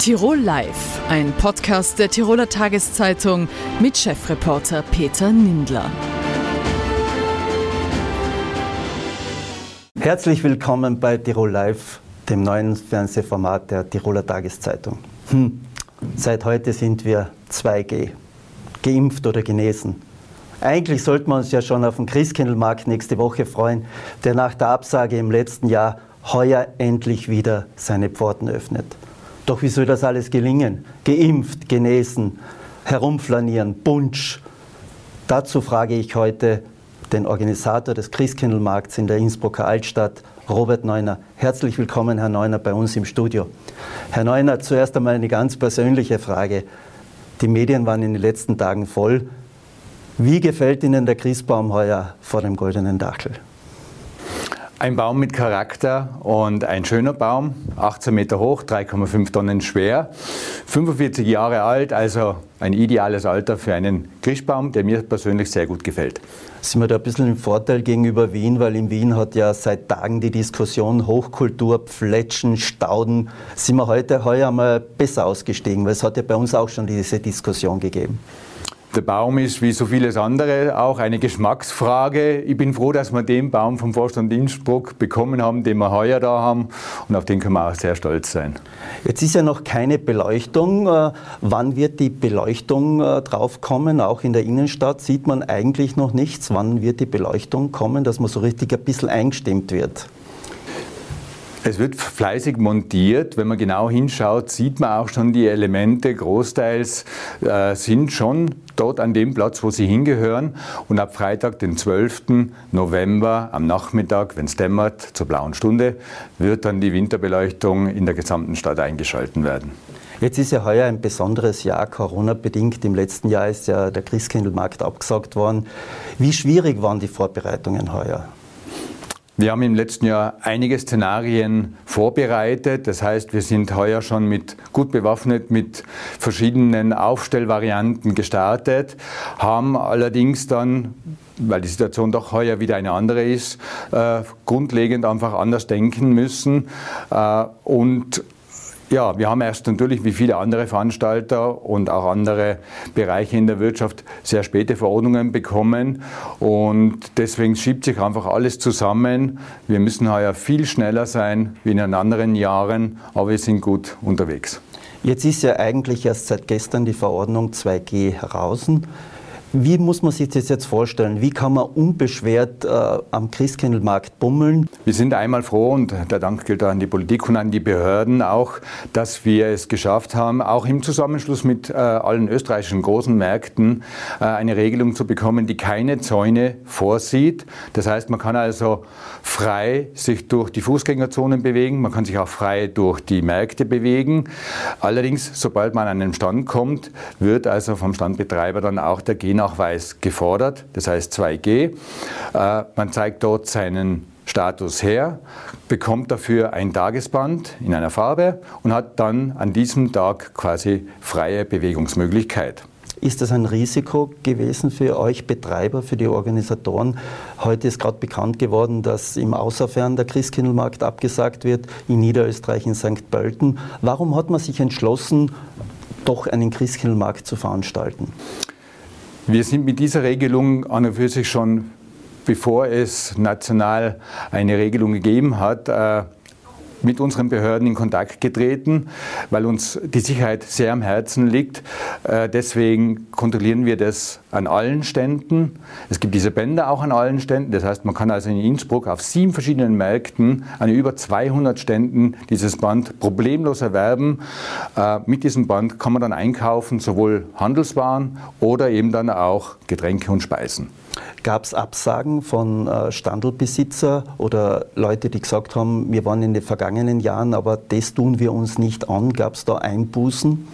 Tirol Live, ein Podcast der Tiroler Tageszeitung mit Chefreporter Peter Nindler. Herzlich willkommen bei Tirol Live, dem neuen Fernsehformat der Tiroler Tageszeitung. Hm. Seit heute sind wir 2G, geimpft oder genesen. Eigentlich sollten wir uns ja schon auf den Christkindlmarkt nächste Woche freuen, der nach der Absage im letzten Jahr heuer endlich wieder seine Pforten öffnet. Doch wie soll das alles gelingen? Geimpft, genesen, herumflanieren, Bunsch. Dazu frage ich heute den Organisator des Christkindlmarkts in der Innsbrucker Altstadt, Robert Neuner. Herzlich willkommen, Herr Neuner, bei uns im Studio. Herr Neuner, zuerst einmal eine ganz persönliche Frage. Die Medien waren in den letzten Tagen voll. Wie gefällt Ihnen der Christbaum heuer vor dem goldenen Dachel? Ein Baum mit Charakter und ein schöner Baum, 18 Meter hoch, 3,5 Tonnen schwer, 45 Jahre alt, also ein ideales Alter für einen Christbaum, der mir persönlich sehr gut gefällt. Sind wir da ein bisschen im Vorteil gegenüber Wien, weil in Wien hat ja seit Tagen die Diskussion Hochkultur, Pfletschen, Stauden. Sind wir heute heuer einmal besser ausgestiegen, weil es hat ja bei uns auch schon diese Diskussion gegeben. Der Baum ist wie so vieles andere auch eine Geschmacksfrage. Ich bin froh, dass wir den Baum vom Vorstand Innsbruck bekommen haben, den wir heuer da haben. Und auf den können wir auch sehr stolz sein. Jetzt ist ja noch keine Beleuchtung. Äh, wann wird die Beleuchtung äh, draufkommen? Auch in der Innenstadt sieht man eigentlich noch nichts. Wann wird die Beleuchtung kommen, dass man so richtig ein bisschen eingestimmt wird? Es wird fleißig montiert. Wenn man genau hinschaut, sieht man auch schon die Elemente. Großteils äh, sind schon dort an dem Platz, wo sie hingehören. Und ab Freitag, den 12. November am Nachmittag, wenn es dämmert, zur blauen Stunde, wird dann die Winterbeleuchtung in der gesamten Stadt eingeschalten werden. Jetzt ist ja heuer ein besonderes Jahr, Corona-bedingt. Im letzten Jahr ist ja der Christkindlmarkt abgesagt worden. Wie schwierig waren die Vorbereitungen heuer? Wir haben im letzten Jahr einige Szenarien vorbereitet. Das heißt, wir sind heuer schon mit gut bewaffnet mit verschiedenen Aufstellvarianten gestartet, haben allerdings dann weil die Situation doch heuer wieder eine andere ist, äh, grundlegend einfach anders denken müssen äh, und ja, wir haben erst natürlich wie viele andere Veranstalter und auch andere Bereiche in der Wirtschaft sehr späte Verordnungen bekommen und deswegen schiebt sich einfach alles zusammen. Wir müssen heuer viel schneller sein wie in den anderen Jahren, aber wir sind gut unterwegs. Jetzt ist ja eigentlich erst seit gestern die Verordnung 2G heraus. Wie muss man sich das jetzt vorstellen? Wie kann man unbeschwert äh, am Christkindlmarkt bummeln? Wir sind einmal froh und der Dank gilt an die Politik und an die Behörden auch, dass wir es geschafft haben, auch im Zusammenschluss mit äh, allen österreichischen großen Märkten äh, eine Regelung zu bekommen, die keine Zäune vorsieht. Das heißt, man kann also frei sich durch die Fußgängerzonen bewegen, man kann sich auch frei durch die Märkte bewegen. Allerdings, sobald man an einen Stand kommt, wird also vom Standbetreiber dann auch der Gen Nachweis gefordert, das heißt 2G. Äh, man zeigt dort seinen Status her, bekommt dafür ein Tagesband in einer Farbe und hat dann an diesem Tag quasi freie Bewegungsmöglichkeit. Ist das ein Risiko gewesen für euch Betreiber, für die Organisatoren? Heute ist gerade bekannt geworden, dass im Außerfern der Christkindlmarkt abgesagt wird, in Niederösterreich, in St. Pölten. Warum hat man sich entschlossen, doch einen Christkindlmarkt zu veranstalten? Wir sind mit dieser Regelung an und für sich schon, bevor es national eine Regelung gegeben hat, äh, mit unseren Behörden in Kontakt getreten, weil uns die Sicherheit sehr am Herzen liegt. Äh, deswegen kontrollieren wir das an allen Ständen. Es gibt diese Bänder auch an allen Ständen. Das heißt, man kann also in Innsbruck auf sieben verschiedenen Märkten an über 200 Ständen dieses Band problemlos erwerben. Äh, mit diesem Band kann man dann einkaufen, sowohl Handelswaren oder eben dann auch Getränke und Speisen. Gab es Absagen von äh, Standelbesitzer oder Leute, die gesagt haben, wir waren in den vergangenen Jahren, aber das tun wir uns nicht an? Gab es da Einbußen?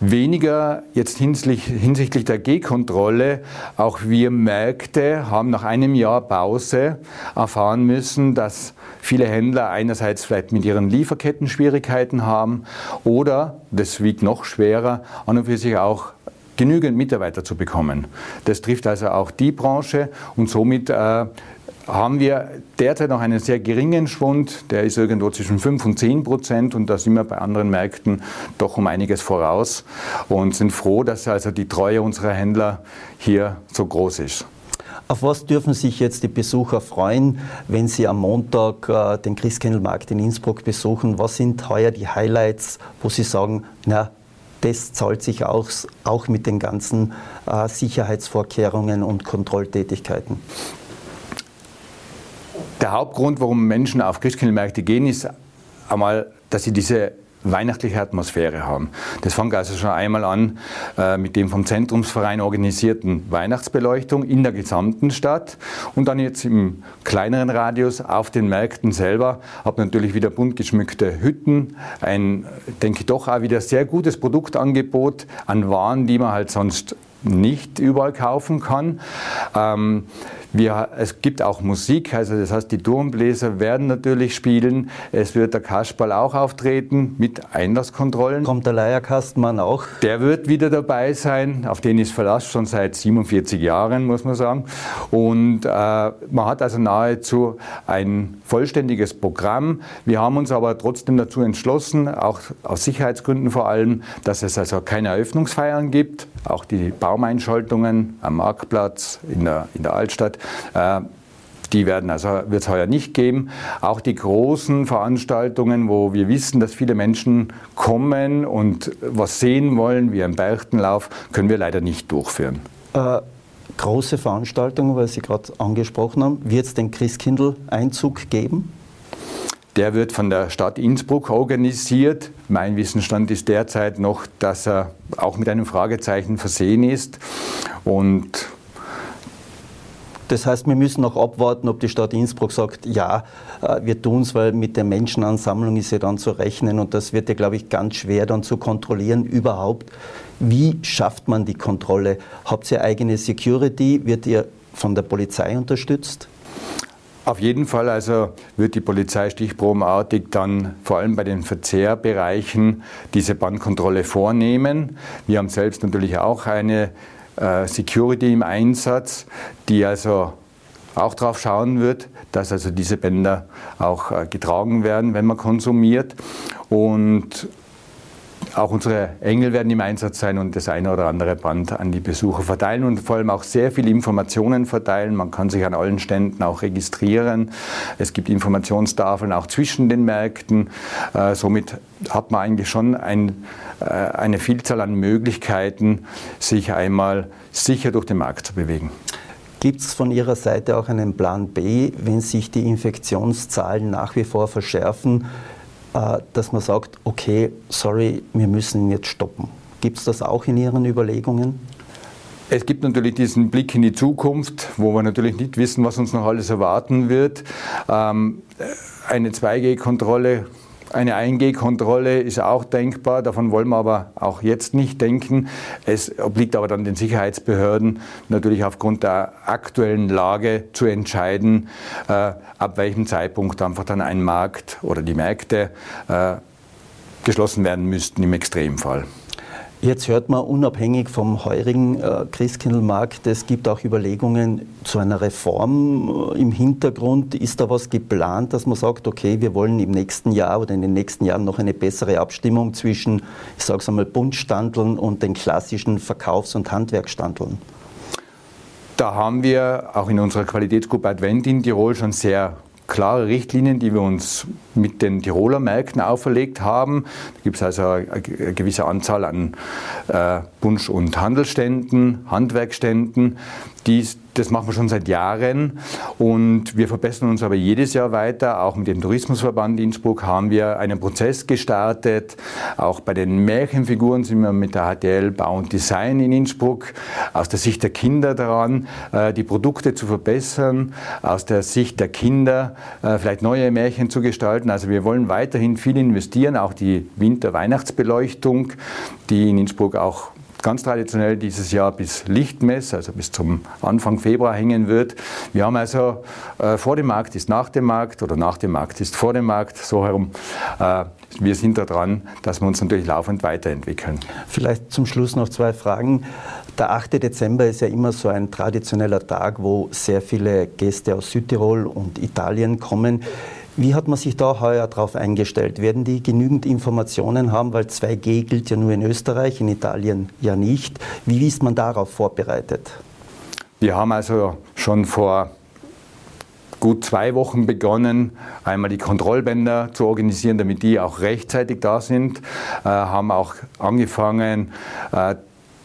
Weniger jetzt hinsichtlich, hinsichtlich der G-Kontrolle. Auch wir Märkte haben nach einem Jahr Pause erfahren müssen, dass viele Händler einerseits vielleicht mit ihren Lieferketten Schwierigkeiten haben oder, das wiegt noch schwerer, an und für sich auch genügend Mitarbeiter zu bekommen. Das trifft also auch die Branche und somit äh, haben wir derzeit noch einen sehr geringen Schwund, der ist irgendwo zwischen 5 und 10 Prozent und da sind wir bei anderen Märkten doch um einiges voraus und sind froh, dass also die Treue unserer Händler hier so groß ist. Auf was dürfen sich jetzt die Besucher freuen, wenn sie am Montag äh, den Christkindlmarkt in Innsbruck besuchen? Was sind heuer die Highlights, wo sie sagen, na, das zahlt sich aus, auch mit den ganzen äh, Sicherheitsvorkehrungen und Kontrolltätigkeiten? Der Hauptgrund, warum Menschen auf Christkindlmärkte gehen, ist einmal, dass sie diese weihnachtliche Atmosphäre haben. Das fängt also schon einmal an äh, mit dem vom Zentrumsverein organisierten Weihnachtsbeleuchtung in der gesamten Stadt und dann jetzt im kleineren Radius auf den Märkten selber habe natürlich wieder bunt geschmückte Hütten, ein, denke ich doch auch wieder sehr gutes Produktangebot an Waren, die man halt sonst nicht überall kaufen kann. Ähm, wir, es gibt auch Musik, also das heißt, die Turmbläser werden natürlich spielen. Es wird der Kasperl auch auftreten mit Einlasskontrollen. Kommt der Leierkastenmann auch? Der wird wieder dabei sein. Auf den ist Verlass schon seit 47 Jahren, muss man sagen. Und äh, man hat also nahezu ein vollständiges Programm. Wir haben uns aber trotzdem dazu entschlossen, auch aus Sicherheitsgründen vor allem, dass es also keine Eröffnungsfeiern gibt. Auch die Baumeinschaltungen am Marktplatz in der, in der Altstadt äh, die werden also, wird es heuer nicht geben. Auch die großen Veranstaltungen, wo wir wissen, dass viele Menschen kommen und was sehen wollen, wie ein Berchtenlauf, können wir leider nicht durchführen. Äh, große Veranstaltungen, weil Sie gerade angesprochen haben, wird es den Christkindl-Einzug geben? Der wird von der Stadt Innsbruck organisiert. Mein Wissensstand ist derzeit noch, dass er auch mit einem Fragezeichen versehen ist. Und das heißt, wir müssen noch abwarten, ob die Stadt Innsbruck sagt, ja, äh, wir tun es, weil mit der Menschenansammlung ist ja dann zu rechnen und das wird ja, glaube ich, ganz schwer dann zu kontrollieren überhaupt. Wie schafft man die Kontrolle? Habt ihr eigene Security? Wird ihr von der Polizei unterstützt? Auf jeden Fall also wird die Polizei stichprobenartig dann vor allem bei den Verzehrbereichen diese Bandkontrolle vornehmen. Wir haben selbst natürlich auch eine äh, Security im Einsatz, die also auch darauf schauen wird, dass also diese Bänder auch äh, getragen werden, wenn man konsumiert. Und auch unsere Engel werden im Einsatz sein und das eine oder andere Band an die Besucher verteilen und vor allem auch sehr viele Informationen verteilen. Man kann sich an allen Ständen auch registrieren. Es gibt Informationstafeln auch zwischen den Märkten. Äh, somit hat man eigentlich schon ein, äh, eine Vielzahl an Möglichkeiten, sich einmal sicher durch den Markt zu bewegen. Gibt es von Ihrer Seite auch einen Plan B, wenn sich die Infektionszahlen nach wie vor verschärfen? Äh, dass man sagt, okay, sorry, wir müssen ihn jetzt stoppen. Gibt es das auch in Ihren Überlegungen? Es gibt natürlich diesen Blick in die Zukunft, wo wir natürlich nicht wissen, was uns noch alles erwarten wird. Ähm, eine 2G-Kontrolle eine 1G-Kontrolle ist auch denkbar, davon wollen wir aber auch jetzt nicht denken. Es obliegt aber dann den Sicherheitsbehörden natürlich aufgrund der aktuellen Lage zu entscheiden, äh, ab welchem Zeitpunkt einfach dann ein Markt oder die Märkte äh, geschlossen werden müssten im Extremfall. Jetzt hört man unabhängig vom heurigen äh, Christkindlmarkt, es gibt auch Überlegungen zu einer Reform äh, im Hintergrund. Ist da was geplant, dass man sagt, okay, wir wollen im nächsten Jahr oder in den nächsten Jahren noch eine bessere Abstimmung zwischen, ich sage es einmal, Bundstandeln und den klassischen Verkaufs- und Handwerkstandeln? Da haben wir auch in unserer Qualitätsgruppe Advent in Tirol schon sehr klare Richtlinien, die wir uns mit den Tiroler Märkten auferlegt haben. Da gibt es also eine gewisse Anzahl an äh, Bunsch- und Handelsständen, Handwerkständen, die das machen wir schon seit Jahren und wir verbessern uns aber jedes Jahr weiter. Auch mit dem Tourismusverband Innsbruck haben wir einen Prozess gestartet. Auch bei den Märchenfiguren sind wir mit der HTL Bau und Design in Innsbruck aus der Sicht der Kinder daran, äh, die Produkte zu verbessern, aus der Sicht der Kinder äh, vielleicht neue Märchen zu gestalten. Also wir wollen weiterhin viel investieren, auch die Winter-Weihnachtsbeleuchtung, die in Innsbruck auch ganz traditionell dieses Jahr bis Lichtmess, also bis zum Anfang Februar hängen wird. Wir haben also äh, vor dem Markt ist nach dem Markt oder nach dem Markt ist vor dem Markt, so herum. Äh, wir sind da dran, dass wir uns natürlich laufend weiterentwickeln. Vielleicht zum Schluss noch zwei Fragen. Der 8. Dezember ist ja immer so ein traditioneller Tag, wo sehr viele Gäste aus Südtirol und Italien kommen. Wie hat man sich da heuer darauf eingestellt? Werden die genügend Informationen haben, weil 2G gilt ja nur in Österreich, in Italien ja nicht. Wie ist man darauf vorbereitet? Wir haben also schon vor gut zwei Wochen begonnen, einmal die Kontrollbänder zu organisieren, damit die auch rechtzeitig da sind, äh, haben auch angefangen, äh,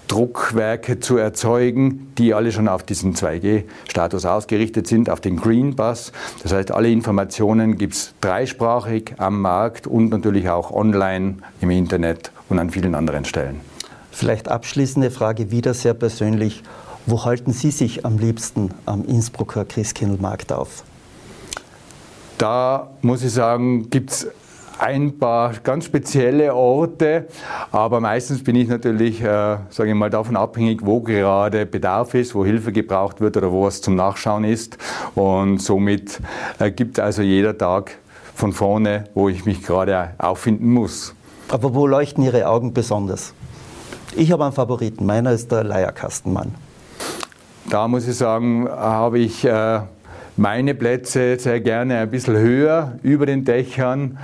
Druckwerke zu erzeugen, die alle schon auf diesen 2G-Status ausgerichtet sind, auf den Green Bus. Das heißt, alle Informationen gibt es dreisprachig am Markt und natürlich auch online im Internet und an vielen anderen Stellen. Vielleicht abschließende Frage wieder sehr persönlich. Wo halten Sie sich am liebsten am Innsbrucker Christkindlmarkt auf? Da muss ich sagen, gibt es ein paar ganz spezielle Orte, aber meistens bin ich natürlich, äh, sage ich mal, davon abhängig, wo gerade Bedarf ist, wo Hilfe gebraucht wird oder wo es zum Nachschauen ist. Und somit äh, gibt also jeder Tag von vorne, wo ich mich gerade auffinden muss. Aber wo leuchten Ihre Augen besonders? Ich habe einen Favoriten, meiner ist der Leierkastenmann. Da muss ich sagen, habe ich äh, meine Plätze sehr gerne ein bisschen höher über den Dächern,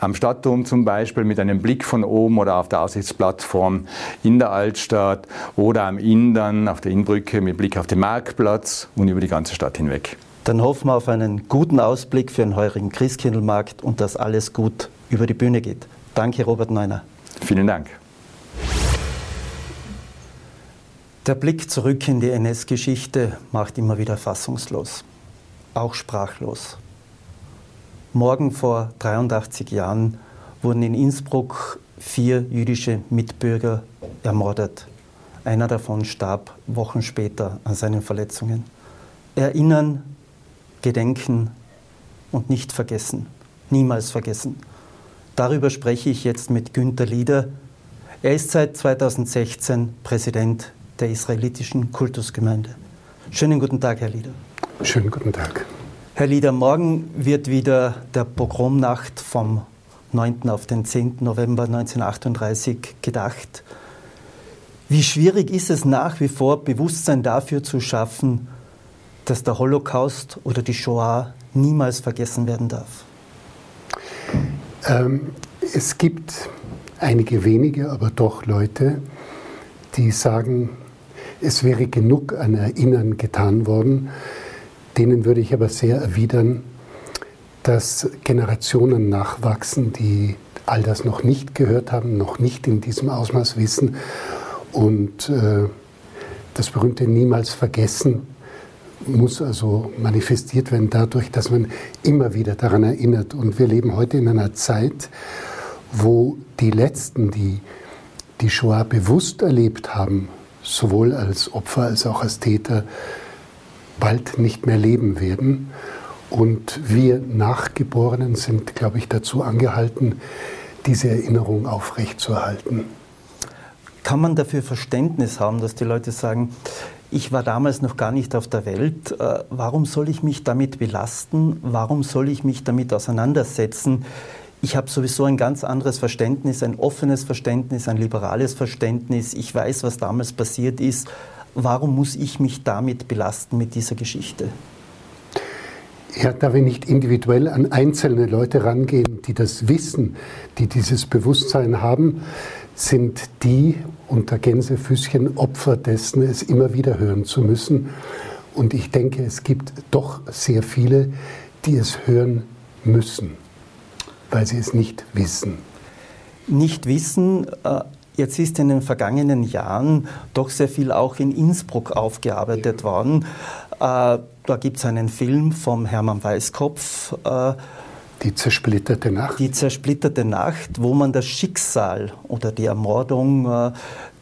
am Stadtturm zum Beispiel mit einem Blick von oben oder auf der Aussichtsplattform in der Altstadt oder am Inn dann auf der Innbrücke mit Blick auf den Marktplatz und über die ganze Stadt hinweg. Dann hoffen wir auf einen guten Ausblick für den heurigen Christkindlmarkt und dass alles gut über die Bühne geht. Danke, Robert Neuner. Vielen Dank. Der Blick zurück in die NS-Geschichte macht immer wieder fassungslos, auch sprachlos. Morgen vor 83 Jahren wurden in Innsbruck vier jüdische Mitbürger ermordet. Einer davon starb Wochen später an seinen Verletzungen. Erinnern, gedenken und nicht vergessen. Niemals vergessen. Darüber spreche ich jetzt mit Günter Lieder. Er ist seit 2016 Präsident der israelitischen Kultusgemeinde. Schönen guten Tag, Herr Lieder. Schönen guten Tag. Herr Lieder, morgen wird wieder der Pogromnacht vom 9. auf den 10. November 1938 gedacht. Wie schwierig ist es nach wie vor, Bewusstsein dafür zu schaffen, dass der Holocaust oder die Shoah niemals vergessen werden darf? Ähm, es gibt einige wenige, aber doch Leute, die sagen, es wäre genug an Erinnern getan worden Denen würde ich aber sehr erwidern, dass Generationen nachwachsen, die all das noch nicht gehört haben, noch nicht in diesem Ausmaß wissen. Und äh, das berühmte Niemals vergessen muss also manifestiert werden dadurch, dass man immer wieder daran erinnert. Und wir leben heute in einer Zeit, wo die Letzten, die die Shoah bewusst erlebt haben, sowohl als Opfer als auch als Täter, bald nicht mehr leben werden. Und wir Nachgeborenen sind, glaube ich, dazu angehalten, diese Erinnerung aufrechtzuerhalten. Kann man dafür Verständnis haben, dass die Leute sagen, ich war damals noch gar nicht auf der Welt, äh, warum soll ich mich damit belasten, warum soll ich mich damit auseinandersetzen? Ich habe sowieso ein ganz anderes Verständnis, ein offenes Verständnis, ein liberales Verständnis. Ich weiß, was damals passiert ist warum muss ich mich damit belasten mit dieser Geschichte? Ja, da wir nicht individuell an einzelne Leute rangehen, die das wissen, die dieses Bewusstsein haben, sind die unter Gänsefüßchen Opfer dessen, es immer wieder hören zu müssen. Und ich denke, es gibt doch sehr viele, die es hören müssen, weil sie es nicht wissen. Nicht wissen, äh, Jetzt ist in den vergangenen Jahren doch sehr viel auch in Innsbruck aufgearbeitet worden. Äh, da gibt es einen Film vom Hermann Weißkopf. Äh, die zersplitterte Nacht. Die zersplitterte Nacht, wo man das Schicksal oder die Ermordung äh,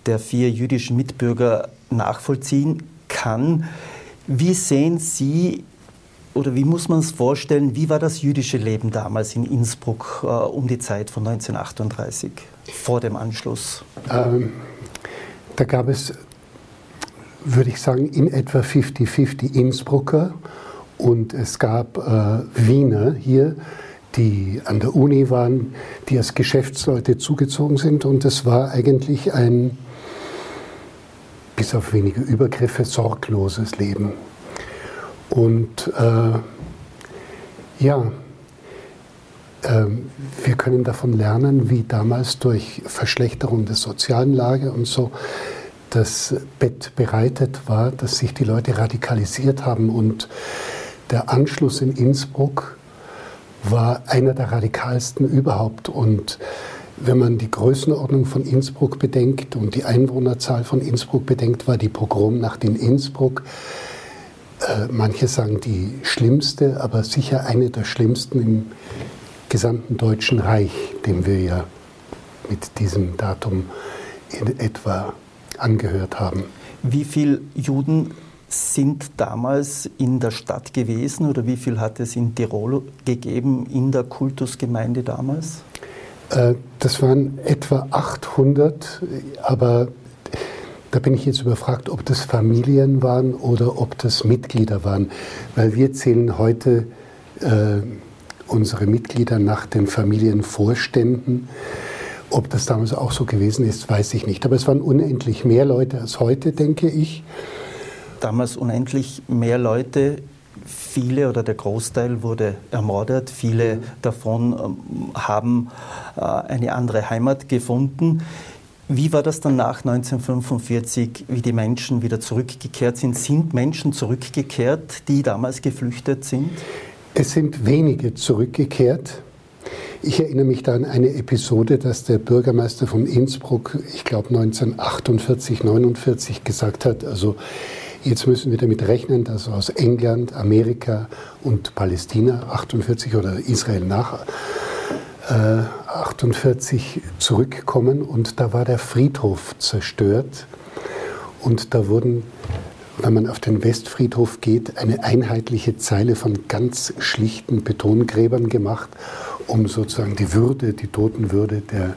der vier jüdischen Mitbürger nachvollziehen kann. Wie sehen Sie oder wie muss man es vorstellen, wie war das jüdische Leben damals in Innsbruck um die Zeit von 1938? Vor dem Anschluss? Ähm, Da gab es, würde ich sagen, in etwa 50-50 Innsbrucker und es gab äh, Wiener hier, die an der Uni waren, die als Geschäftsleute zugezogen sind. Und es war eigentlich ein, bis auf wenige Übergriffe, sorgloses Leben. Und äh, ja, wir können davon lernen, wie damals durch Verschlechterung der sozialen Lage und so das Bett bereitet war, dass sich die Leute radikalisiert haben und der Anschluss in Innsbruck war einer der radikalsten überhaupt. Und wenn man die Größenordnung von Innsbruck bedenkt und die Einwohnerzahl von Innsbruck bedenkt, war die Pogromnacht in Innsbruck, äh, manche sagen die schlimmste, aber sicher eine der schlimmsten im gesamten Deutschen Reich, dem wir ja mit diesem Datum in etwa angehört haben. Wie viele Juden sind damals in der Stadt gewesen oder wie viel hat es in Tirol gegeben in der Kultusgemeinde damals? Äh, das waren etwa 800, aber da bin ich jetzt überfragt, ob das Familien waren oder ob das Mitglieder waren, weil wir zählen heute äh, unsere Mitglieder nach den Familienvorständen. Ob das damals auch so gewesen ist, weiß ich nicht. Aber es waren unendlich mehr Leute als heute, denke ich damals unendlich mehr Leute. Viele oder der Großteil wurde ermordet. Viele davon ähm, haben äh, eine andere Heimat gefunden. Wie war das dann nach 1945, wie die Menschen wieder zurückgekehrt sind? Sind Menschen zurückgekehrt, die damals geflüchtet sind? Es sind wenige zurückgekehrt. Ich erinnere mich da an eine Episode, dass der Bürgermeister von Innsbruck, ich glaube 1948, 49 gesagt hat, also Jetzt müssen wir damit rechnen, dass aus England, Amerika und Palästina 48 oder Israel nach äh, 48 zurückkommen und da war der Friedhof zerstört und da wurden, wenn man auf den Westfriedhof geht, eine einheitliche Zeile von ganz schlichten Betongräbern gemacht, um sozusagen die Würde, die Totenwürde der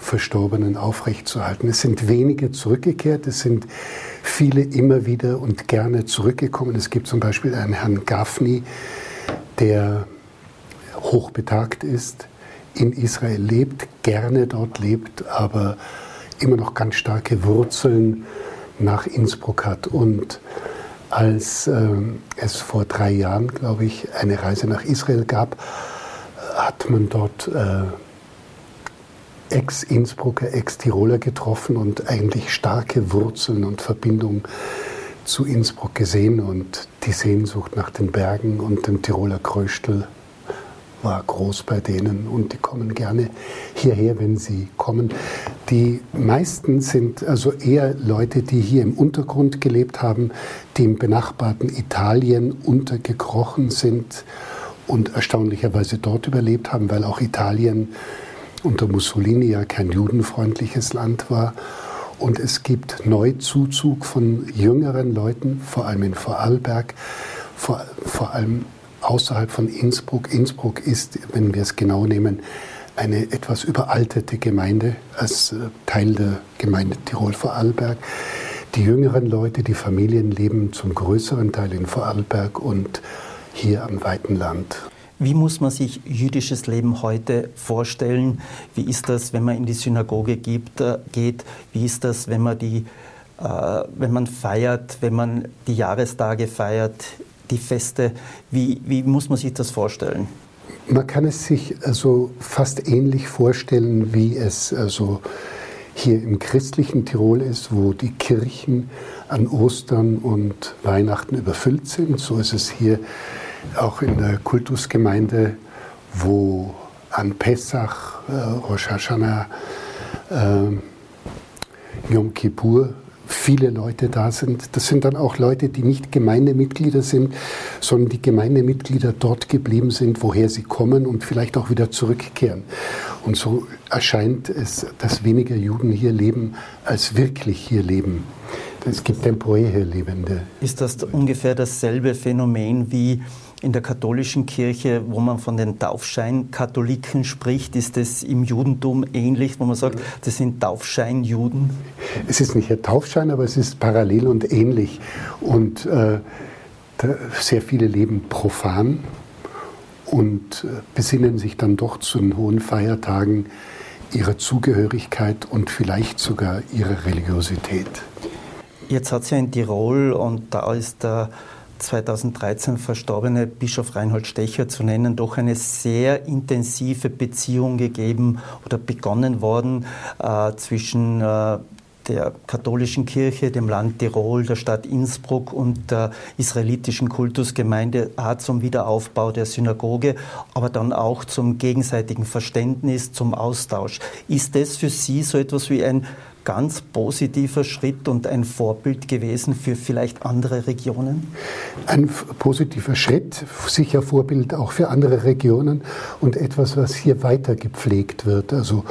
Verstorbenen aufrechtzuerhalten. Es sind wenige zurückgekehrt, es sind viele immer wieder und gerne zurückgekommen. Es gibt zum Beispiel einen Herrn Gaffney, der hochbetagt ist, in Israel lebt, gerne dort lebt, aber immer noch ganz starke Wurzeln nach Innsbruck hat. Und als äh, es vor drei Jahren, glaube ich, eine Reise nach Israel gab, hat man dort äh, Ex-Innsbrucker, Ex-Tiroler getroffen und eigentlich starke Wurzeln und Verbindungen zu Innsbruck gesehen und die Sehnsucht nach den Bergen und dem Tiroler Kröstel war groß bei denen und die kommen gerne hierher, wenn sie kommen. Die meisten sind also eher Leute, die hier im Untergrund gelebt haben, die im benachbarten Italien untergekrochen sind und erstaunlicherweise dort überlebt haben, weil auch Italien unter Mussolini ja kein judenfreundliches Land war. Und es gibt Neuzuzug von jüngeren Leuten, vor allem in Vorarlberg, vor, vor allem außerhalb von Innsbruck. Innsbruck ist, wenn wir es genau nehmen, eine etwas überaltete Gemeinde als äh, Teil der Gemeinde Tirol-Vorarlberg. Die jüngeren Leute, die Familien leben zum größeren Teil in Vorarlberg und hier am weiten Land. Wie muss man sich jüdisches Leben heute vorstellen? Wie ist das, wenn man in die Synagoge äh, geht? Wie ist das, wenn man, die, äh, wenn man feiert, wenn man die Jahrestage feiert, die Feste? Wie, wie muss man sich das vorstellen? Man kann es sich also fast ähnlich vorstellen, wie es also hier im christlichen Tirol ist, wo die Kirchen an Ostern und Weihnachten überfüllt sind. So ist es hier auch in der Kultusgemeinde, wo an Pessach, äh, Rosh Hashanah, äh, Yom Kippur viele Leute da sind. Das sind dann auch Leute, die nicht Gemeindemitglieder sind, sondern die Gemeindemitglieder dort geblieben sind, woher sie kommen und vielleicht auch wieder zurückkehren. Und so erscheint es, dass weniger Juden hier leben, als wirklich hier leben. Es gibt temporär hier Lebende. Ist das ungefähr dasselbe Phänomen wie in der katholischen Kirche, wo man von den Taufscheinkatholiken spricht, ist das im Judentum ähnlich, wo man sagt, das sind Taufscheinjuden? Es ist nicht ein Taufschein, aber es ist parallel und ähnlich. Und äh, sehr viele leben profan und äh, besinnen sich dann doch zu den hohen Feiertagen ihrer Zugehörigkeit und vielleicht sogar ihrer Religiosität. Jetzt hat es ja in Tirol und da ist der 2013 verstorbene Bischof Reinhold Stecher zu nennen, doch eine sehr intensive Beziehung gegeben oder begonnen worden äh, zwischen äh, der katholischen Kirche, dem Land Tirol, der Stadt Innsbruck und der israelitischen Kultusgemeinde A zum Wiederaufbau der Synagoge, aber dann auch zum gegenseitigen Verständnis, zum Austausch. Ist das für Sie so etwas wie ein ganz positiver Schritt und ein Vorbild gewesen für vielleicht andere Regionen? Ein positiver Schritt, sicher Vorbild auch für andere Regionen und etwas, was hier weiter gepflegt wird. Also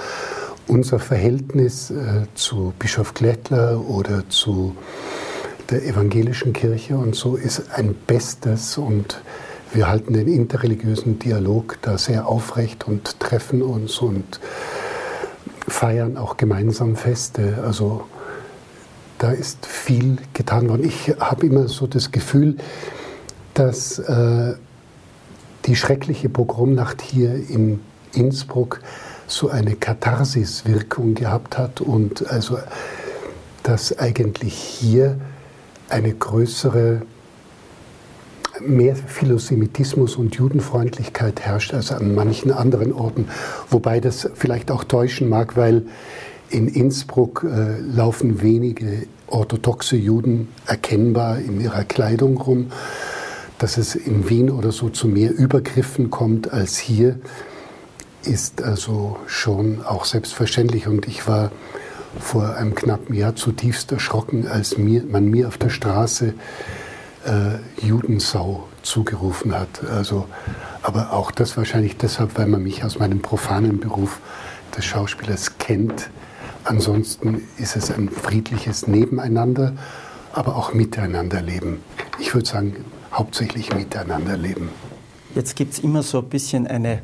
unser Verhältnis äh, zu Bischof Glättler oder zu der evangelischen Kirche und so ist ein bestes und wir halten den interreligiösen Dialog da sehr aufrecht und treffen uns und feiern auch gemeinsam Feste. Also da ist viel getan worden. Ich habe immer so das Gefühl, dass äh, die schreckliche Pogromnacht hier in Innsbruck so eine Katharsiswirkung gehabt hat und also dass eigentlich hier eine größere mehr Philosemitismus und Judenfreundlichkeit herrscht als an manchen anderen Orten, wobei das vielleicht auch täuschen mag, weil in Innsbruck äh, laufen wenige orthodoxe Juden erkennbar in ihrer Kleidung rum. Dass es in Wien oder so zu mehr Übergriffen kommt als hier, ist also schon auch selbstverständlich. Und ich war vor einem knappen Jahr zutiefst erschrocken, als mir, man mir auf der Straße äh, Judensau zugerufen hat. Also, aber auch das wahrscheinlich deshalb, weil man mich aus meinem profanen Beruf des Schauspielers kennt. Ansonsten ist es ein friedliches Nebeneinander, aber auch Miteinanderleben. Ich würde sagen, hauptsächlich Miteinanderleben. Jetzt gibt es immer so ein bisschen eine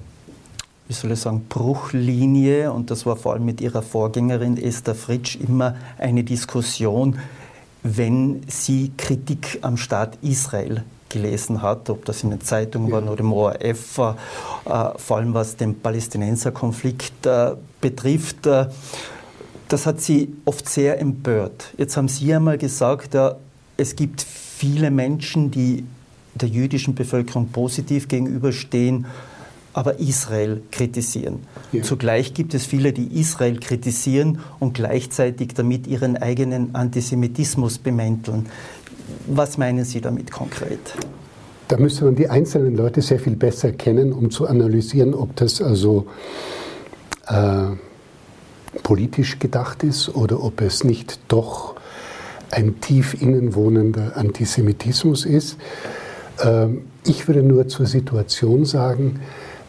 wie soll ich sagen, Bruchlinie, und das war vor allem mit ihrer Vorgängerin Esther Fritsch immer eine Diskussion, wenn sie Kritik am Staat Israel gelesen hat, ob das in den Zeitungen ja. war oder im ORF, äh, vor allem was den Palästinenserkonflikt äh, betrifft. Äh, das hat sie oft sehr empört. Jetzt haben Sie einmal gesagt, äh, es gibt viele Menschen, die der jüdischen Bevölkerung positiv gegenüberstehen aber Israel kritisieren. Ja. Zugleich gibt es viele, die Israel kritisieren und gleichzeitig damit ihren eigenen Antisemitismus bemänteln. Was meinen Sie damit konkret? Da müsste man die einzelnen Leute sehr viel besser kennen, um zu analysieren, ob das also äh, politisch gedacht ist oder ob es nicht doch ein tief innenwohnender Antisemitismus ist. Ähm, ich würde nur zur Situation sagen,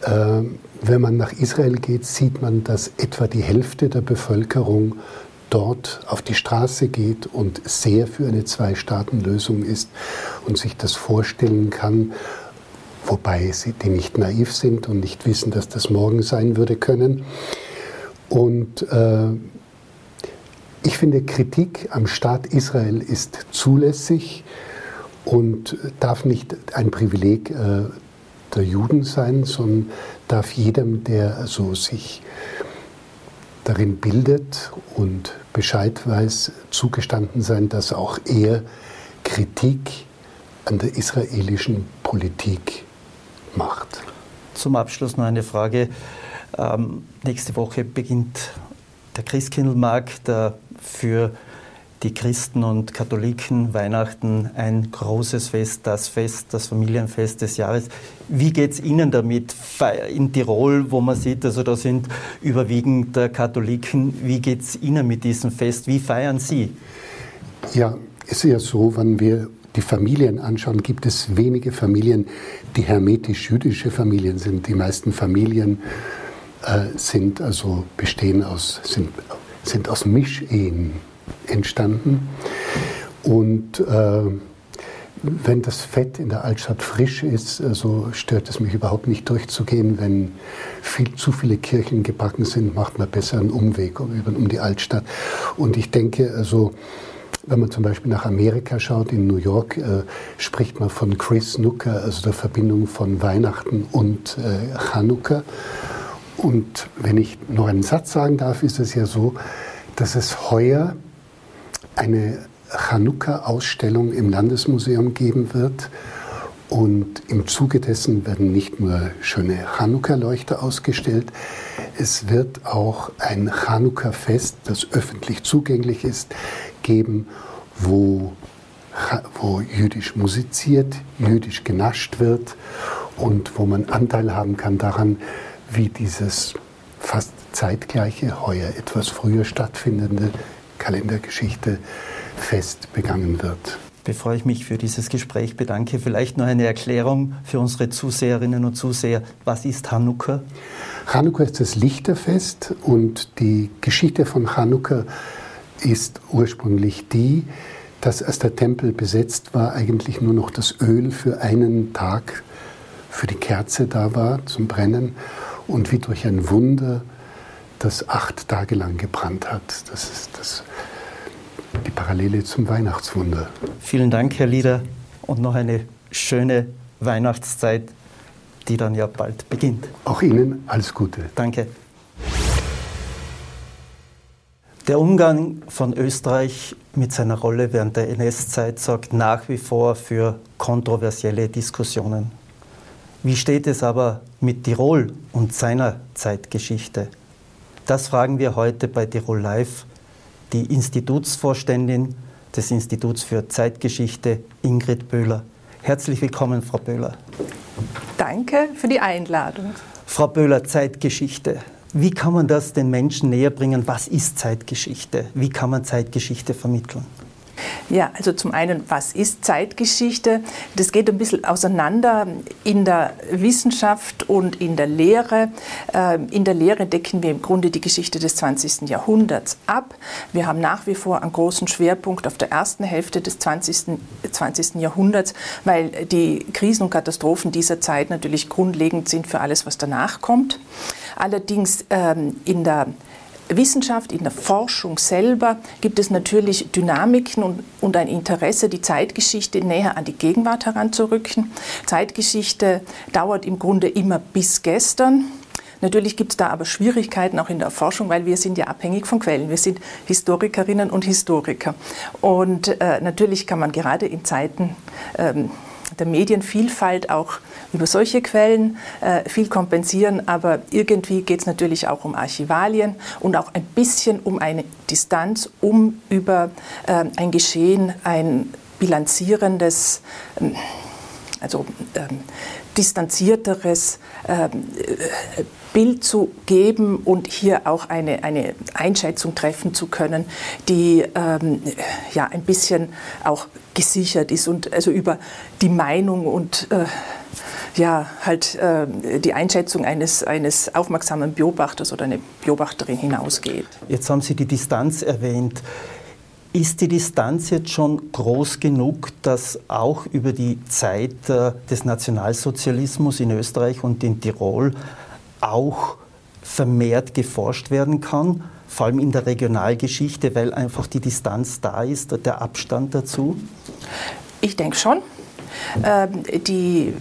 wenn man nach Israel geht, sieht man, dass etwa die Hälfte der Bevölkerung dort auf die Straße geht und sehr für eine Zwei-Staaten-Lösung ist und sich das vorstellen kann, wobei sie die nicht naiv sind und nicht wissen, dass das morgen sein würde können. Und äh, ich finde, Kritik am Staat Israel ist zulässig und darf nicht ein Privileg äh, der Juden sein, sondern darf jedem, der also sich darin bildet und Bescheid weiß, zugestanden sein, dass auch er Kritik an der israelischen Politik macht. Zum Abschluss noch eine Frage. Ähm, nächste Woche beginnt der Christkindlmarkt äh, für die Christen und Katholiken Weihnachten ein großes Fest, das Fest, das Familienfest des Jahres. Wie geht es Ihnen damit in Tirol, wo man sieht, also da sind überwiegend Katholiken, wie geht es Ihnen mit diesem Fest? Wie feiern Sie? Ja, es ist ja so, wenn wir die Familien anschauen, gibt es wenige Familien, die hermetisch-jüdische Familien sind. Die meisten Familien äh, sind also bestehen aus, sind, sind aus Mischehen entstanden. Und äh, wenn das Fett in der Altstadt frisch ist, so also stört es mich überhaupt nicht durchzugehen. Wenn viel, zu viele Kirchen gebacken sind, macht man besser einen Umweg um, um die Altstadt. Und ich denke, also, wenn man zum Beispiel nach Amerika schaut, in New York, äh, spricht man von Chris Nooker, also der Verbindung von Weihnachten und äh, Chanukka. Und wenn ich noch einen Satz sagen darf, ist es ja so, dass es heuer eine Chanukka-Ausstellung im Landesmuseum geben wird. Und im Zuge dessen werden nicht nur schöne Chanukka-Leuchter ausgestellt, es wird auch ein Chanukka-Fest, das öffentlich zugänglich ist, geben, wo, wo jüdisch musiziert, jüdisch genascht wird und wo man Anteil haben kann daran, wie dieses fast zeitgleiche, heuer etwas früher stattfindende Kalendergeschichte Fest begangen wird. Bevor ich mich für dieses Gespräch bedanke, vielleicht noch eine Erklärung für unsere Zuseherinnen und Zuseher. Was ist Hanukkah? Hanukkah ist das Lichterfest und die Geschichte von Hanukkah ist ursprünglich die, dass als der Tempel besetzt war, eigentlich nur noch das Öl für einen Tag für die Kerze da war zum Brennen und wie durch ein Wunder das acht Tage lang gebrannt hat. Das ist das die Parallele zum Weihnachtswunder. Vielen Dank, Herr Lieder, und noch eine schöne Weihnachtszeit, die dann ja bald beginnt. Auch Ihnen alles Gute. Danke. Der Umgang von Österreich mit seiner Rolle während der NS-Zeit sorgt nach wie vor für kontroversielle Diskussionen. Wie steht es aber mit Tirol und seiner Zeitgeschichte? Das fragen wir heute bei Tirol Live die Institutsvorständin des Instituts für Zeitgeschichte, Ingrid Böhler. Herzlich willkommen, Frau Böhler. Danke für die Einladung. Frau Böhler, Zeitgeschichte. Wie kann man das den Menschen näher bringen? Was ist Zeitgeschichte? Wie kann man Zeitgeschichte vermitteln? Ja, also zum einen, was ist Zeitgeschichte? Das geht ein bisschen auseinander in der Wissenschaft und in der Lehre. Ähm, in der Lehre decken wir im Grunde die Geschichte des 20. Jahrhunderts ab. Wir haben nach wie vor einen großen Schwerpunkt auf der ersten Hälfte des 20. 20. Jahrhunderts, weil die Krisen und Katastrophen dieser Zeit natürlich grundlegend sind für alles, was danach kommt. Allerdings ähm, in der Wissenschaft, in der Forschung selber gibt es natürlich Dynamiken und, und, ein Interesse, die Zeitgeschichte näher an die Gegenwart heranzurücken. Zeitgeschichte dauert im Grunde immer bis gestern. Natürlich gibt es da aber Schwierigkeiten auch in der Forschung, weil wir sind ja abhängig von Quellen. Wir sind Historikerinnen und Historiker. Und äh, natürlich kann man gerade in Zeiten ähm, der Medienvielfalt auch über solche Quellen äh, viel kompensieren, aber irgendwie geht es natürlich auch um Archivalien und auch ein bisschen um eine Distanz, um über äh, ein Geschehen, ein bilanzierendes, ähm, also ähm, distanzierteres ähm, äh, Bild zu geben und hier auch eine, eine Einschätzung treffen zu können, die ähm, ja ein bisschen auch gesichert ist und also über die Meinung und äh, ja, halt äh, die Einschätzung eines, eines aufmerksamen Beobachters oder einer Beobachterin hinausgeht. Jetzt haben Sie die Distanz erwähnt. Ist die Distanz jetzt schon groß genug, dass auch über die Zeit äh, des Nationalsozialismus in Österreich und in Tirol auch vermehrt geforscht werden kann, vor allem in der Regionalgeschichte, weil einfach die Distanz da ist, der Abstand dazu? Ich denke schon. Ähm, die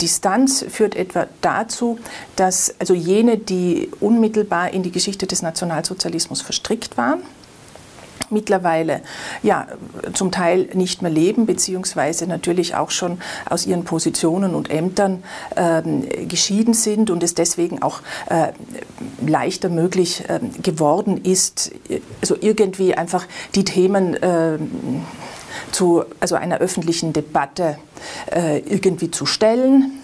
Distanz führt etwa dazu, dass also jene, die unmittelbar in die Geschichte des Nationalsozialismus verstrickt waren, mittlerweile ja zum Teil nicht mehr leben, beziehungsweise natürlich auch schon aus ihren Positionen und Ämtern ähm, geschieden sind und es deswegen auch äh, leichter möglich äh, geworden ist, also irgendwie einfach die Themen äh, zu also einer öffentlichen Debatte äh, irgendwie zu stellen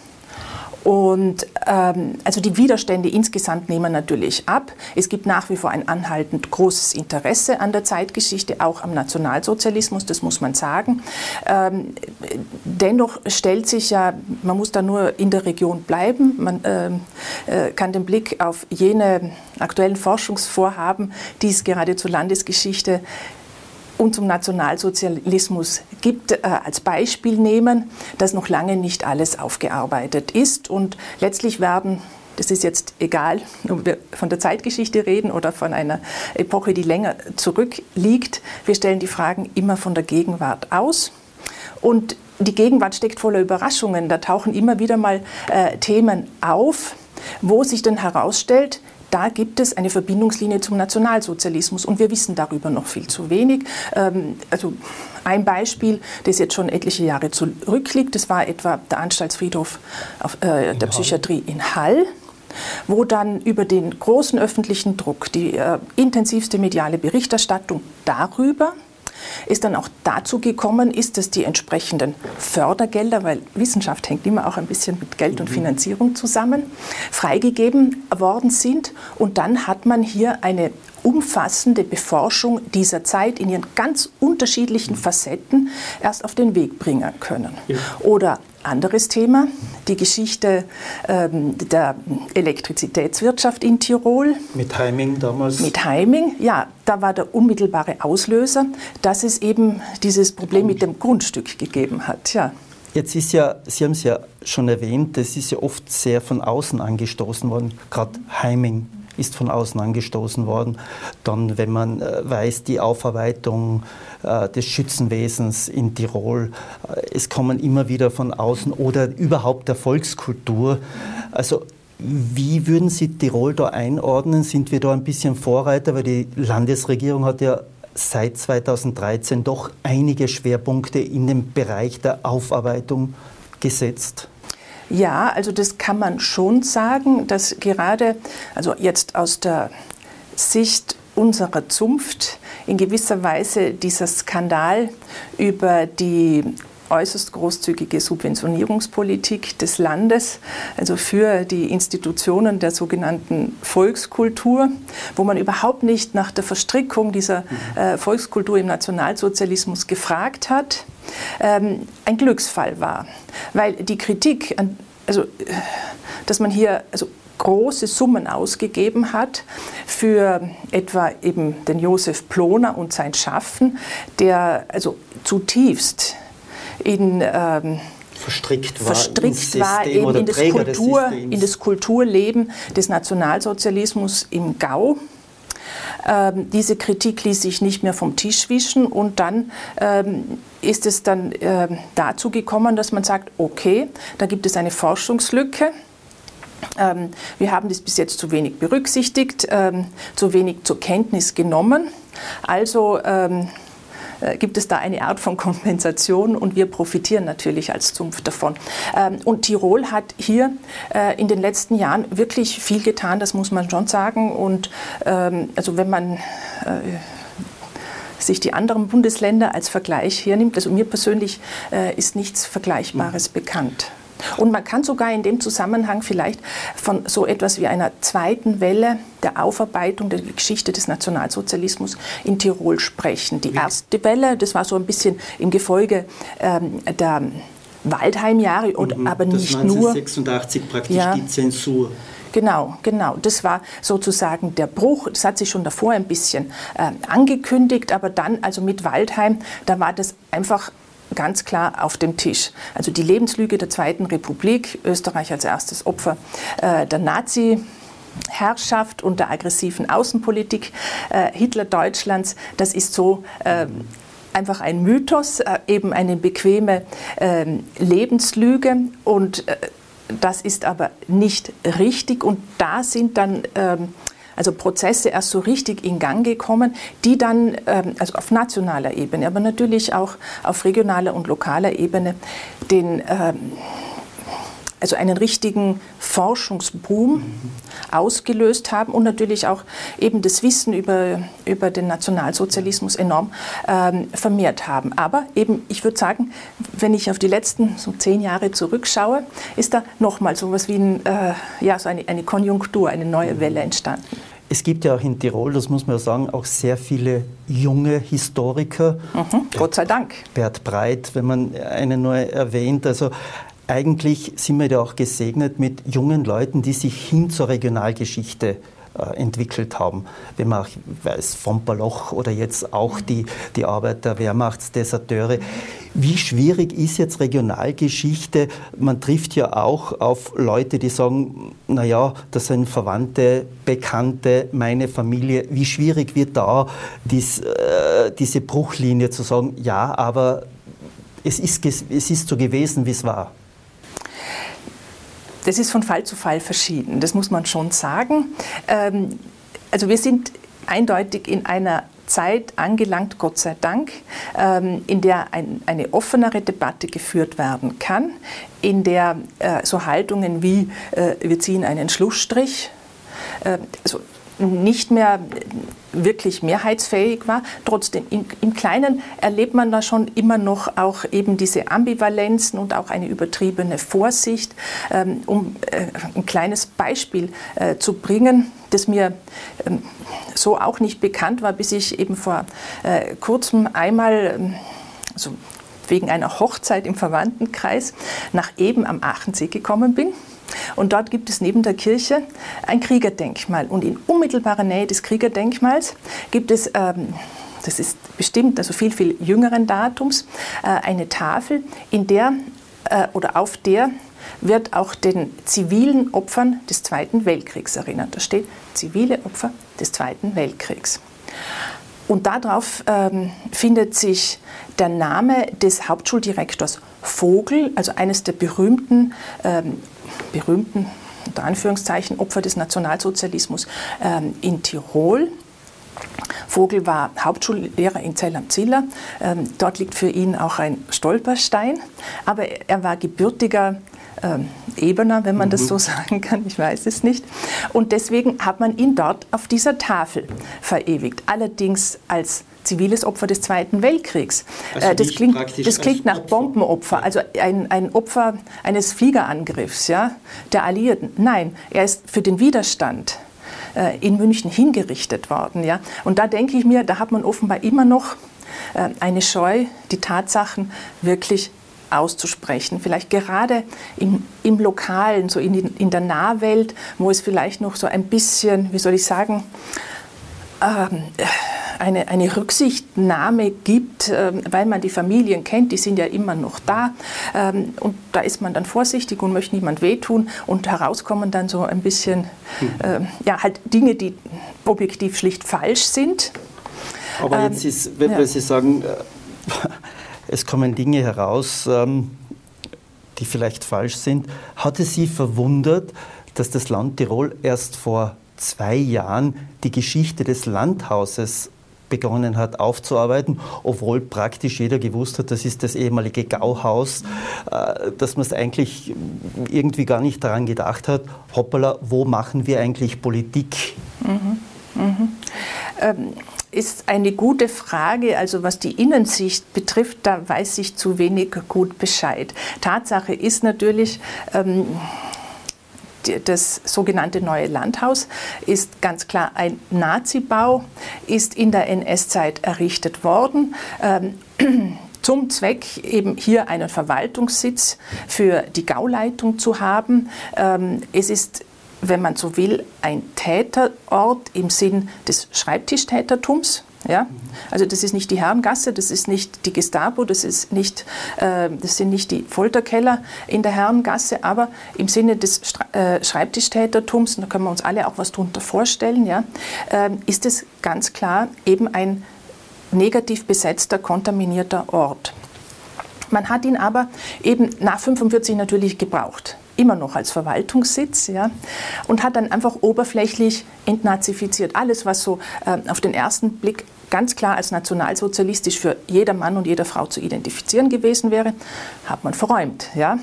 und ähm, also die Widerstände insgesamt nehmen natürlich ab. Es gibt nach wie vor ein anhaltend großes Interesse an der Zeitgeschichte, auch am Nationalsozialismus, das muss man sagen. Ähm, dennoch stellt sich ja, man muss da nur in der Region bleiben, man ähm, äh, kann den Blick auf jene aktuellen Forschungsvorhaben, die es gerade zur Landesgeschichte und zum Nationalsozialismus gibt, äh, als Beispiel nehmen, dass noch lange nicht alles aufgearbeitet ist. Und letztlich werden das ist jetzt egal, ob wir von der Zeitgeschichte reden oder von einer Epoche, die länger zurückliegt. Wir stellen die Fragen immer von der Gegenwart aus. Und die Gegenwart steckt voller Überraschungen. Da tauchen immer wieder mal äh, Themen auf, wo sich dann herausstellt, da gibt es eine Verbindungslinie zum Nationalsozialismus und wir wissen darüber noch viel zu wenig. Ähm, also ein Beispiel, das jetzt schon etliche Jahre zurückliegt, das war etwa der Anstaltsfriedhof äh, der Psychiatrie in Hall wo dann über den großen öffentlichen Druck, die äh, intensivste mediale Berichterstattung darüber, ist dann auch dazu gekommen ist, dass die entsprechenden Fördergelder, weil Wissenschaft hängt immer auch ein bisschen mit Geld und mhm. Finanzierung zusammen, freigegeben worden sind. Und dann hat man hier eine umfassende Beforschung dieser Zeit in ihren ganz unterschiedlichen Facetten erst auf den Weg bringen können. Ja. Oder anderes Thema, die Geschichte ähm, der Elektrizitätswirtschaft in Tirol. Mit Heiming damals? Mit Heiming, ja, da war der unmittelbare Auslöser, dass es eben dieses Problem mit dem Grundstück gegeben hat. Ja. Jetzt ist ja, Sie haben es ja schon erwähnt, das ist ja oft sehr von außen angestoßen worden, gerade Heiming ist von außen angestoßen worden. Dann, wenn man äh, weiß, die Aufarbeitung äh, des Schützenwesens in Tirol, äh, es kommen immer wieder von außen oder überhaupt der Volkskultur. Also wie würden Sie Tirol da einordnen? Sind wir da ein bisschen Vorreiter? Weil die Landesregierung hat ja seit 2013 doch einige Schwerpunkte in dem Bereich der Aufarbeitung gesetzt. Ja, also das kann man schon sagen, dass gerade, also jetzt aus der Sicht unserer Zunft in gewisser Weise dieser Skandal über die äußerst großzügige Subventionierungspolitik des Landes, also für die Institutionen der sogenannten Volkskultur, wo man überhaupt nicht nach der Verstrickung dieser äh, Volkskultur im Nationalsozialismus gefragt hat, ein Glücksfall war. Weil die Kritik, also, dass man hier also große Summen ausgegeben hat für etwa eben den Josef Ploner und sein Schaffen, der also zutiefst in ähm, verstrickt war, verstrickt war eben in das, Kultur, in das Kulturleben des Nationalsozialismus im Gau. Ähm, diese Kritik ließ sich nicht mehr vom Tisch wischen und dann ähm, ist es dann äh, dazu gekommen, dass man sagt, okay, da gibt es eine Forschungslücke. Ähm, wir haben das bis jetzt zu wenig berücksichtigt, ähm, zu wenig zur Kenntnis genommen. Also ähm, äh, gibt es da eine Art von Kompensation und wir profitieren natürlich als Zunft davon. Ähm, und Tirol hat hier äh, in den letzten Jahren wirklich viel getan, das muss man schon sagen. Und ähm, also wenn man äh, sich die anderen Bundesländer als Vergleich hernimmt, also mir persönlich ist nichts Vergleichbares mhm. bekannt. Und man kann sogar in dem Zusammenhang vielleicht von so etwas wie einer zweiten Welle der Aufarbeitung der Geschichte des Nationalsozialismus in Tirol sprechen. Die erste Welle, das war so ein bisschen im Gefolge ähm, der Waldheimjahre, mhm, aber nicht das nur. 1986 praktisch ja. die Zensur. Genau, genau. Das war sozusagen der Bruch. Das hat sich schon davor ein bisschen äh, angekündigt, aber dann, also mit Waldheim, da war das einfach ganz klar auf dem Tisch. Also die Lebenslüge der Zweiten Republik, Österreich als erstes Opfer äh, der Nazi. Herrschaft und der aggressiven Außenpolitik äh, Hitler-Deutschlands, das ist so äh, einfach ein Mythos, äh, eben eine bequeme ähm, Lebenslüge und äh, das ist aber nicht richtig und da sind dann ähm, also Prozesse erst so richtig in Gang gekommen, die dann ähm, also auf nationaler Ebene, aber natürlich auch auf regionaler und lokaler Ebene den ähm, also einen richtigen Forschungsboom ausgelöst haben und natürlich auch eben das Wissen über, über den Nationalsozialismus enorm ähm, vermehrt haben. Aber eben, ich würde sagen, wenn ich auf die letzten so zehn Jahre zurückschaue, ist da nochmal so etwas wie ein, äh, ja, so eine, eine Konjunktur, eine neue Welle entstanden. Es gibt ja auch in Tirol, das muss man ja sagen, auch sehr viele junge Historiker. Mhm, Gott sei Dank. Bert Breit, wenn man einen nur erwähnt. Also eigentlich sind wir ja auch gesegnet mit jungen Leuten, die sich hin zur Regionalgeschichte entwickelt haben. Wenn man auch weiß, von Baloch oder jetzt auch die, die Arbeit der Wehrmachtsdeserteure. Wie schwierig ist jetzt Regionalgeschichte? Man trifft ja auch auf Leute, die sagen, naja, das sind Verwandte, Bekannte, meine Familie. Wie schwierig wird da dies, äh, diese Bruchlinie zu sagen, ja, aber es ist, es ist so gewesen, wie es war? Das ist von Fall zu Fall verschieden, das muss man schon sagen. Ähm, also wir sind eindeutig in einer Zeit angelangt, Gott sei Dank, ähm, in der ein, eine offenere Debatte geführt werden kann, in der äh, so Haltungen wie äh, wir ziehen einen Schlussstrich, äh, also nicht mehr wirklich mehrheitsfähig war. Trotzdem, im, im, Kleinen erlebt man da schon immer noch auch eben diese Ambivalenzen und auch eine übertriebene Vorsicht. Ähm, um äh, ein kleines Beispiel äh, zu bringen, das mir ähm, so auch nicht bekannt war, bis ich eben vor äh, kurzem einmal, ähm, also wegen einer Hochzeit im Verwandtenkreis, nach Eben am Aachensee gekommen bin. Und dort gibt es neben der Kirche ein Kriegerdenkmal. Und in unmittelbarer Nähe des Kriegerdenkmals gibt es, ähm, das ist bestimmt also viel, viel jüngeren Datums, äh, eine Tafel, in der äh, oder auf der wird auch den zivilen Opfern des Zweiten Weltkriegs erinnert. Da steht zivile Opfer des Zweiten Weltkriegs. Und darauf ähm, findet sich der Name des Hauptschuldirektors Vogel, also eines der berühmten ähm, berühmten unter Anführungszeichen Opfer des Nationalsozialismus ähm, in Tirol. Vogel war Hauptschullehrer in Zell am Ziller. Ähm, dort liegt für ihn auch ein Stolperstein. Aber er war gebürtiger ähm, Ebener, wenn man mhm. das so sagen kann, ich weiß es nicht. Und deswegen hat man ihn dort auf dieser Tafel verewigt. Allerdings als ziviles Opfer des Zweiten Weltkriegs. Also äh, das, klingt, das klingt nach Opfer. Bombenopfer, also ein, ein Opfer eines Fliegerangriffs ja, der Alliierten. Nein, er ist für den Widerstand äh, in München hingerichtet worden. Ja. Und da denke ich mir, da hat man offenbar immer noch äh, eine Scheu, die Tatsachen wirklich auszusprechen. Vielleicht gerade im, im Lokalen, so in, in der Nahwelt, wo es vielleicht noch so ein bisschen, wie soll ich sagen, eine, eine Rücksichtnahme gibt, ähm, weil man die Familien kennt, die sind ja immer noch da. Ähm, und da ist man dann vorsichtig und möchte niemand wehtun. Und herauskommen dann so ein bisschen, äh, ja, halt Dinge, die objektiv schlicht falsch sind. Aber jetzt ist, wenn ja. Sie sagen, äh, es kommen Dinge heraus, ähm, die vielleicht falsch sind, hat es Sie verwundert, dass das Land Tirol erst vor zwei Jahren die Geschichte des Landhauses begonnen hat aufzuarbeiten, obwohl praktisch jeder gewusst hat, das ist das ehemalige Gauhaus, äh, dass man es eigentlich irgendwie gar nicht daran gedacht hat, hoppala, wo machen wir eigentlich Politik? Mhm. Mhm. Ähm, ist eine gute Frage. Also was die Innensicht betrifft, da weiß ich zu wenig gut Bescheid. Tatsache ist natürlich, ähm, das sogenannte Neue Landhaus ist ganz klar ein Nazi-Bau, ist in der NS-Zeit errichtet worden. Ähm, zum Zweck eben hier einen Verwaltungssitz für die Gauleitung zu haben. Ähm, es ist wenn man so will, ein Täterort im Sinn des Schreibtischtätertums. Ja? Also das ist nicht die Herrengasse, das ist nicht die Gestapo, das, ist nicht, äh, das sind nicht die Folterkeller in der Herrengasse, aber im Sinne des äh, Schreibtischtätertums, und da können wir uns alle auch was darunter vorstellen, ja, äh, ist es ganz klar eben ein negativ besetzter, kontaminierter Ort. Man hat ihn aber eben nach 45 natürlich gebraucht immer noch als Verwaltungssitz ja, und hat dann einfach oberflächlich entnazifiziert. Alles, was so äh, auf den ersten Blick ganz klar als nationalsozialistisch für jeder Mann und jede Frau zu identifizieren gewesen wäre, hat man verräumt. Ja.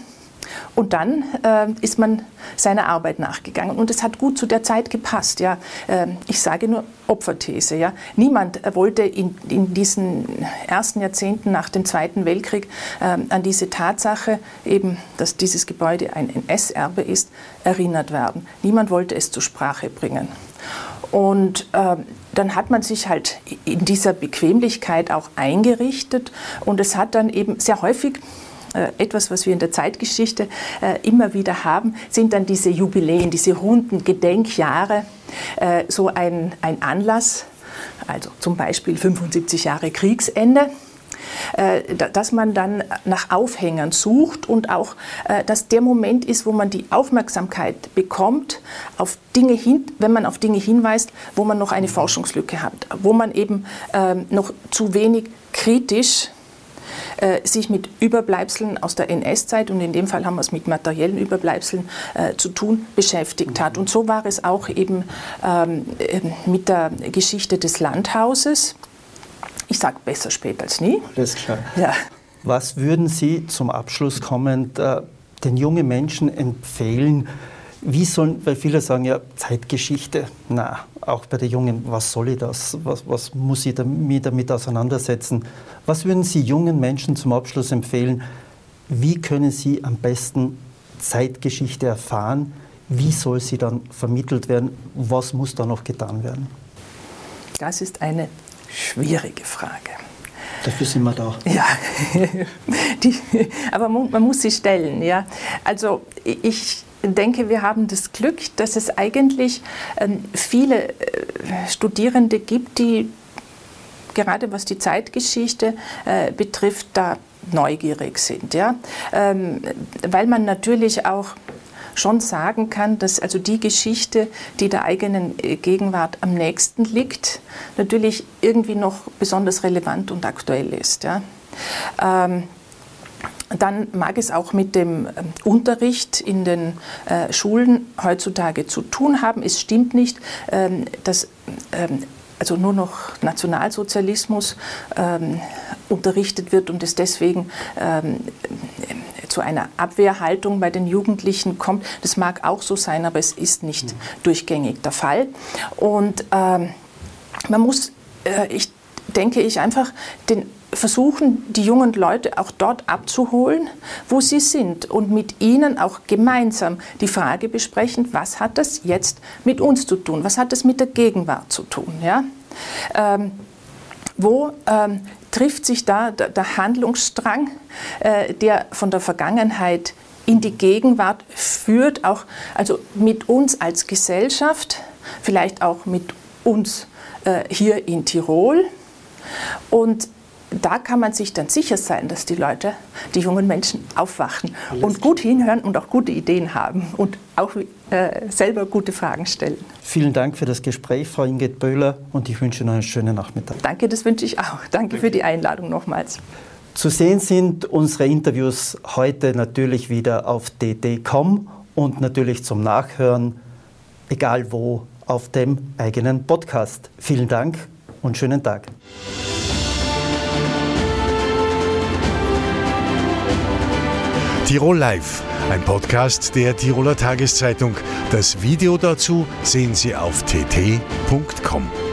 Und dann äh, ist man seiner Arbeit nachgegangen. Und es hat gut zu der Zeit gepasst. Ja. Äh, ich sage nur Opferthese. Ja. Niemand wollte in, in diesen ersten Jahrzehnten nach dem Zweiten Weltkrieg äh, an diese Tatsache, eben, dass dieses Gebäude ein NS-Erbe ist, erinnert werden. Niemand wollte es zur Sprache bringen. Und äh, dann hat man sich halt in dieser Bequemlichkeit auch eingerichtet und es hat dann eben sehr häufig etwas, was wir in der Zeitgeschichte äh, immer wieder haben, sind dann diese Jubiläen, diese runden Gedenkjahre, äh, so ein, ein Anlass, also zum Beispiel 75 Jahre Kriegsende, äh, dass man dann nach Aufhängern sucht und auch, äh, dass der Moment ist, wo man die Aufmerksamkeit bekommt, auf Dinge hin, wenn man auf Dinge hinweist, wo man noch eine Forschungslücke hat, wo man eben ähm, noch zu wenig kritisch äh, sich mit Überbleibseln aus der NS-Zeit und in dem Fall haben wir es mit materiellen Überbleibseln äh, zu tun, beschäftigt hat. Und so war es auch eben ähm, mit der Geschichte des Landhauses. Ich sage besser spät als nie. Alles klar. Ja. Was würden Sie zum Abschluss kommend äh, den jungen Menschen empfehlen? Wie sollen, weil viele sagen ja Zeitgeschichte, na, auch bei den Jungen, was soll ich das? Was, was muss ich mich damit auseinandersetzen? Was würden Sie jungen Menschen zum Abschluss empfehlen? Wie können sie am besten Zeitgeschichte erfahren? Wie soll sie dann vermittelt werden? Was muss da noch getan werden? Das ist eine schwierige Frage. Dafür sind wir da. Ja, Die, aber man muss sie stellen. Ja. Also ich denke, wir haben das Glück, dass es eigentlich ähm, viele äh, Studierende gibt, die gerade was die Zeitgeschichte äh, betrifft, da neugierig sind. Ja? Ähm, weil man natürlich auch schon sagen kann, dass also die Geschichte, die der eigenen äh, Gegenwart am nächsten liegt, natürlich irgendwie noch besonders relevant und aktuell ist. Ja. Dann mag es auch mit dem ähm, Unterricht in den äh, Schulen heutzutage zu tun haben. Es stimmt nicht, ähm, dass ähm, also nur noch Nationalsozialismus ähm, unterrichtet wird und es deswegen ähm, zu einer Abwehrhaltung bei den Jugendlichen kommt. Das mag auch so sein, aber es ist nicht mhm. durchgängig der Fall. Und man muss, äh, ich denke ich, einfach den versuchen, die jungen Leute auch dort abzuholen, wo sie sind und mit ihnen auch gemeinsam die Frage besprechen, was hat das jetzt mit uns zu tun, was hat das mit der Gegenwart zu tun. Ja? Ähm, wo ähm, trifft sich da der, der Handlungsstrang, äh, der von der Vergangenheit in die Gegenwart führt, auch also mit uns als Gesellschaft, vielleicht auch mit uns äh, hier in Tirol. Und da kann man sich dann sicher sein, dass die Leute, die jungen Menschen aufwachen Alles und gut hinhören und auch gute Ideen haben und auch äh, selber gute Fragen stellen. Vielen Dank für das Gespräch, Frau Ingrid Böhler, und ich wünsche Ihnen einen schönen Nachmittag. Danke, das wünsche ich auch. Danke für die Einladung nochmals. Zu sehen sind unsere Interviews heute natürlich wieder auf dd.com und natürlich zum Nachhören, egal wo, auf dem eigenen Podcast. Vielen Dank und schönen Tag. Tirol Live, ein Podcast der Tiroler Tageszeitung. Das Video dazu sehen Sie auf tt.com.